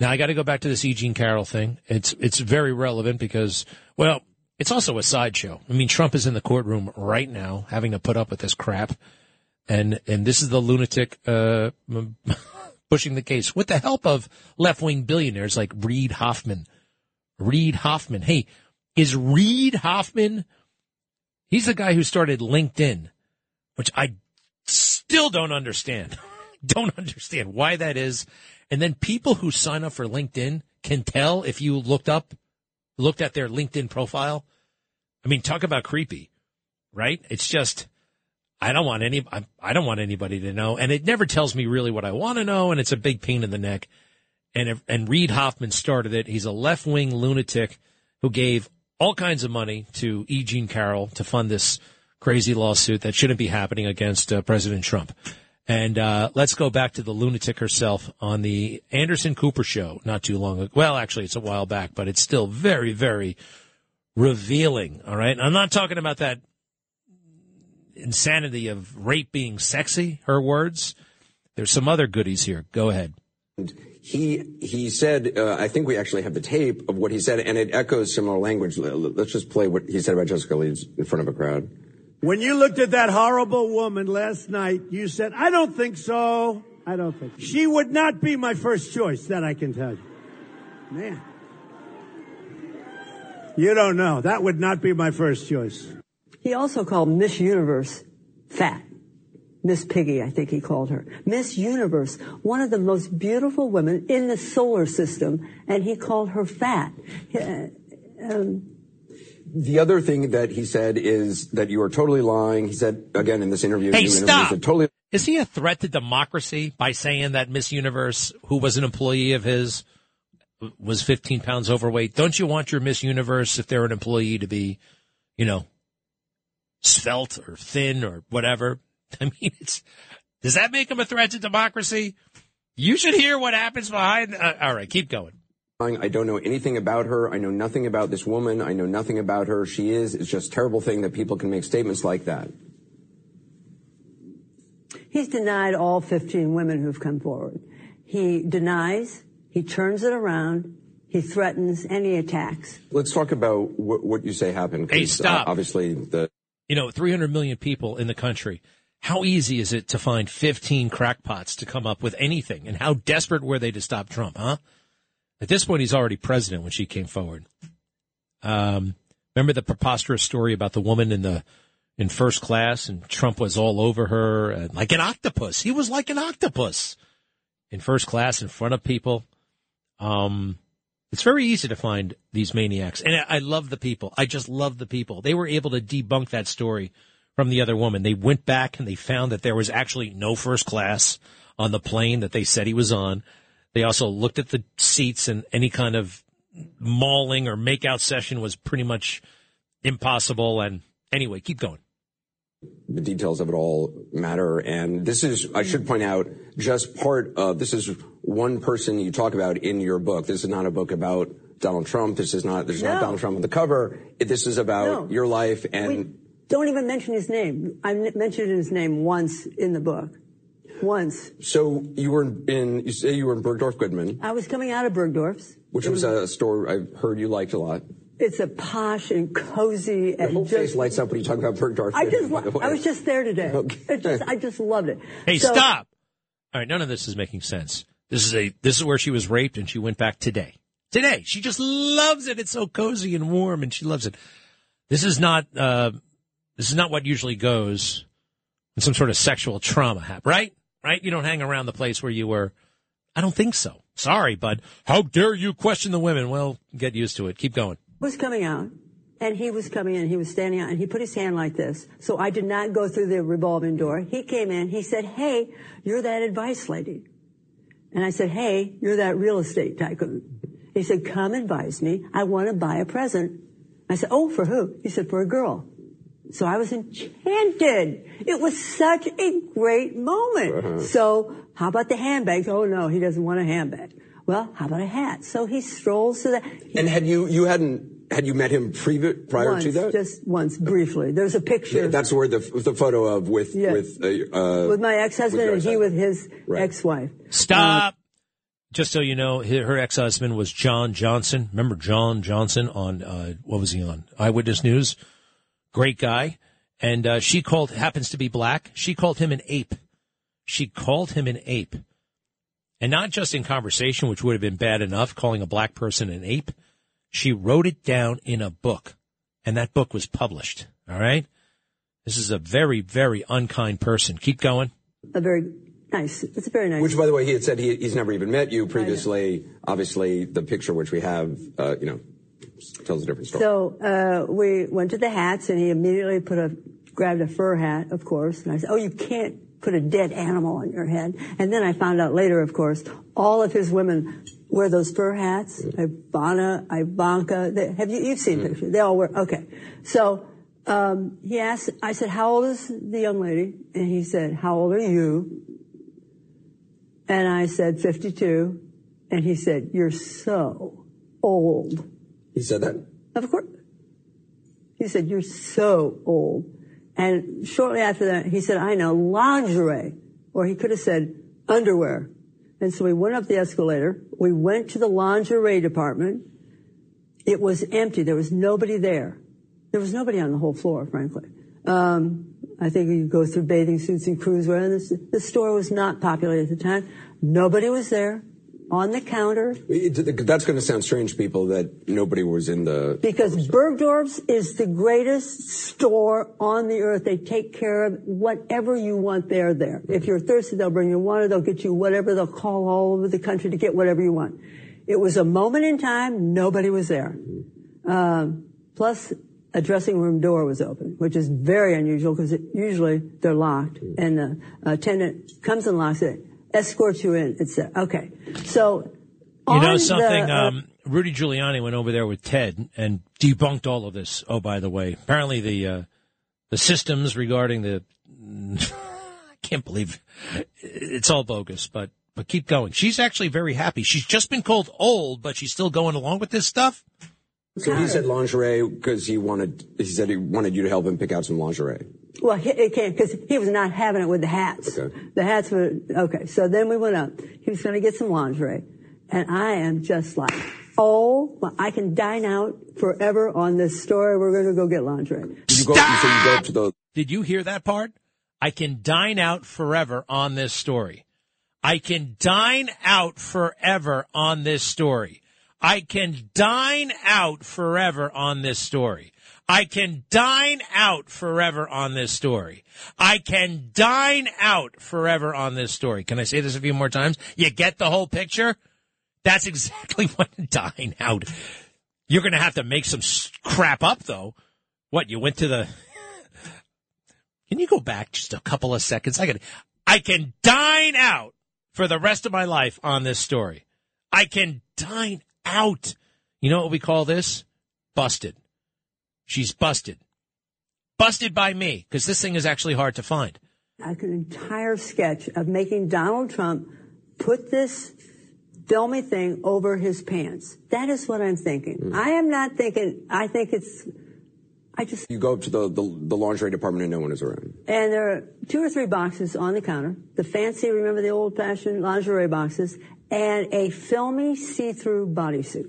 Now I got to go back to this E. Jean Carroll thing. It's it's very relevant because well, it's also a sideshow. I mean, Trump is in the courtroom right now having to put up with this crap, and and this is the lunatic uh, pushing the case with the help of left wing billionaires like Reid Hoffman. Reid Hoffman. Hey, is Reid Hoffman? He's the guy who started LinkedIn, which I still don't understand. don't understand why that is. And then people who sign up for LinkedIn can tell if you looked up, looked at their LinkedIn profile. I mean, talk about creepy, right? It's just, I don't want any, I don't want anybody to know. And it never tells me really what I want to know. And it's a big pain in the neck. And, and Reid Hoffman started it. He's a left wing lunatic who gave all kinds of money to E. Jean Carroll to fund this crazy lawsuit that shouldn't be happening against uh, President Trump. And uh, let's go back to the lunatic herself on the Anderson Cooper show not too long ago. Well, actually, it's a while back, but it's still very, very revealing. All right. I'm not talking about that insanity of rape being sexy, her words. There's some other goodies here. Go ahead. He he said, uh, I think we actually have the tape of what he said, and it echoes similar language. Let's just play what he said about Jessica Leeds in front of a crowd. When you looked at that horrible woman last night, you said, I don't think so. I don't think so. she would not be my first choice. That I can tell you. Man. You don't know. That would not be my first choice. He also called Miss Universe fat. Miss Piggy, I think he called her. Miss Universe, one of the most beautiful women in the solar system, and he called her fat. Uh, um, the other thing that he said is that you are totally lying. He said again in this interview. Hey, stop! Interview, totally. Is he a threat to democracy by saying that Miss Universe, who was an employee of his, was 15 pounds overweight? Don't you want your Miss Universe, if they're an employee, to be, you know, svelte or thin or whatever? I mean, it's does that make him a threat to democracy? You should hear what happens behind. Uh, all right, keep going. I don't know anything about her. I know nothing about this woman. I know nothing about her. She is. It's just a terrible thing that people can make statements like that. He's denied all 15 women who've come forward. He denies, he turns it around, he threatens, and he attacks. Let's talk about what, what you say happened. Hey, stop. Uh, obviously, the. You know, 300 million people in the country. How easy is it to find 15 crackpots to come up with anything? And how desperate were they to stop Trump, huh? At this point, he's already president when she came forward. Um, remember the preposterous story about the woman in the in first class, and Trump was all over her, and like an octopus. He was like an octopus in first class in front of people. Um, it's very easy to find these maniacs, and I love the people. I just love the people. They were able to debunk that story from the other woman. They went back and they found that there was actually no first class on the plane that they said he was on. They also looked at the seats and any kind of mauling or makeout session was pretty much impossible. And anyway, keep going. The details of it all matter. And this is, I should point out, just part of, this is one person you talk about in your book. This is not a book about Donald Trump. This is not, there's no. not Donald Trump on the cover. This is about no. your life and. We don't even mention his name. I mentioned his name once in the book. Once. So you were in, you say you were in Bergdorf Goodman. I was coming out of Bergdorf's. Which was a store I heard you liked a lot. It's a posh and cozy and whole just, face lights up when you talk about Bergdorf. I just, I was just there today. Okay. Just, I just loved it. Hey, so, stop! All right, none of this is making sense. This is a, this is where she was raped and she went back today. Today. She just loves it. It's so cozy and warm and she loves it. This is not, uh, this is not what usually goes when some sort of sexual trauma happens, right? Right? You don't hang around the place where you were. I don't think so. Sorry, bud. How dare you question the women? Well, get used to it. Keep going. Was coming out, and he was coming in. He was standing out, and he put his hand like this. So I did not go through the revolving door. He came in. He said, "Hey, you're that advice lady." And I said, hey, you're that real estate tycoon. He said, come advise me. I want to buy a present. I said, oh, for who? He said, for a girl. So I was enchanted. It was such a great moment. Uh-huh. So how about the handbags? Oh no, he doesn't want a handbag. Well, how about a hat? So he strolls to the. and had you you hadn't had you met him pre- prior once, to that? Just once, briefly. There's a picture. That's where the the photo of with yes. with uh, uh with my ex-husband and he with his right. ex-wife. Stop. Uh, just so you know, her ex-husband was John Johnson. Remember John Johnson on uh, what was he on? Eyewitness News. Great guy, and uh, she called happens to be black. She called him an ape. She called him an ape. And not just in conversation, which would have been bad enough, calling a black person an ape. She wrote it down in a book, and that book was published. All right? This is a very, very unkind person. Keep going. A very nice. It's a very nice. Which, by the way, he had said he, he's never even met you previously. Obviously, the picture which we have, uh, you know, tells a different story. So uh, we went to the hats, and he immediately put a grabbed a fur hat, of course, and I said, "Oh, you can't put a dead animal on your head. And then I found out later, of course, all of his women wear those fur hats. Ivana, Ivanka, they, have you, you've seen pictures. They all wear, okay. So, um, he asked, I said, how old is the young lady? And he said, how old are you? And I said, 52. And he said, you're so old. He said that? Of course. He said, you're so old. And shortly after that, he said, I know, lingerie. Or he could have said underwear. And so we went up the escalator. We went to the lingerie department. It was empty. There was nobody there. There was nobody on the whole floor, frankly. Um, I think you go through bathing suits and cruisewear. And this, the store was not popular at the time. Nobody was there on the counter. That's going to sound strange, people, that nobody was in the. Because Bergdorf's is the greatest store on the earth. They take care of whatever you want, they're there. If you're thirsty, they'll bring you water, they'll get you whatever, they'll call all over the country to get whatever you want. It was a moment in time, nobody was there. Um, plus, a dressing room door was open, which is very unusual because usually they're locked, and the attendant comes and locks it escort you in. It's okay. So you know something. The, uh, um, Rudy Giuliani went over there with Ted and debunked all of this. Oh, by the way, apparently the uh, the systems regarding the I can't believe it's all bogus, but but keep going. She's actually very happy. She's just been called old, but she's still going along with this stuff. So he said lingerie because he wanted. He said he wanted you to help him pick out some lingerie. Well, it can't because he was not having it with the hats. Okay. The hats were okay. So then we went up. He was going to get some lingerie, and I am just like, oh, well, I can dine out forever on this story. We're going to go get lingerie. Did you go? Stop! So you go to the. Did you hear that part? I can dine out forever on this story. I can dine out forever on this story. I can dine out forever on this story. I can dine out forever on this story. I can dine out forever on this story. Can I say this a few more times? You get the whole picture? That's exactly what dine out. You're going to have to make some crap up though. What, you went to the, can you go back just a couple of seconds? I can, I can dine out for the rest of my life on this story. I can dine out. You know what we call this? Busted. She's busted. Busted by me, because this thing is actually hard to find. Like an entire sketch of making Donald Trump put this filmy thing over his pants. That is what I'm thinking. Mm. I am not thinking, I think it's, I just. You go up to the, the, the, lingerie department and no one is around. And there are two or three boxes on the counter. The fancy, remember the old fashioned lingerie boxes, and a filmy see through bodysuit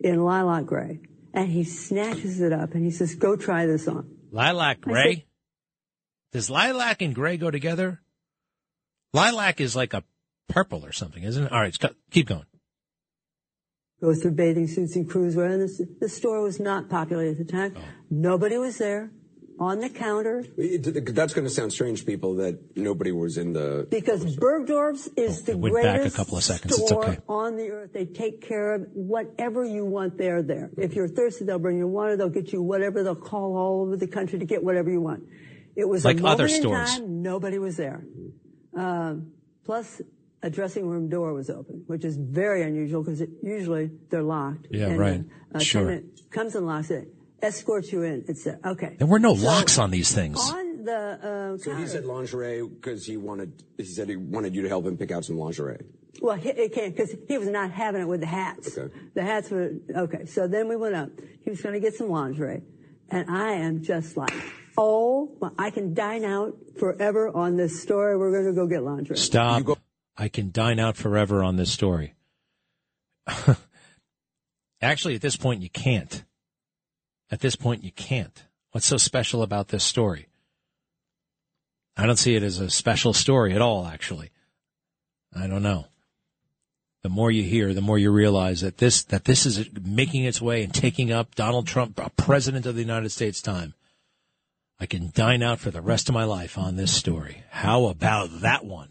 in lilac gray and he snatches it up and he says, "Go try this on." Lilac gray. Said, Does lilac and gray go together? Lilac is like a purple or something, isn't it? All right, keep going. Go through bathing suits and cruisewear, and the, the store was not popular at the time. Oh. Nobody was there on the counter. That's going to sound strange, people, that nobody was in the. Because Bergdorf's is oh, the went greatest back a couple of seconds. store okay. on the earth. They take care of whatever you want. They're there. If you're thirsty, they'll bring you water. They'll get you whatever. They'll call all over the country to get whatever you want. It was like a other stores. In time, nobody was there. Um, plus, a dressing room door was open, which is very unusual because usually they're locked. Yeah, and right. A Sure. comes and locks it, escorts you in. It's uh, okay. There were no So locks on these things. On the uh, So he said lingerie because he wanted. He said he wanted you to help him pick out some lingerie. Well, he, it can't because he was not having it with the hats. Okay. The hats were okay. So then we went up. He was going to get some lingerie, and I am just like, oh, my- I can dine out forever on this story. We're going to go get lingerie. Stop. Go- I can dine out forever on this story. Actually, at this point, you can't. At this point, you can't. What's so special about this story? I don't see it as a special story at all, actually. I don't know. The more you hear, the more you realize that this, that this is making its way and taking up Donald Trump, a president of the United States time. I can dine out for the rest of my life on this story. How about that one?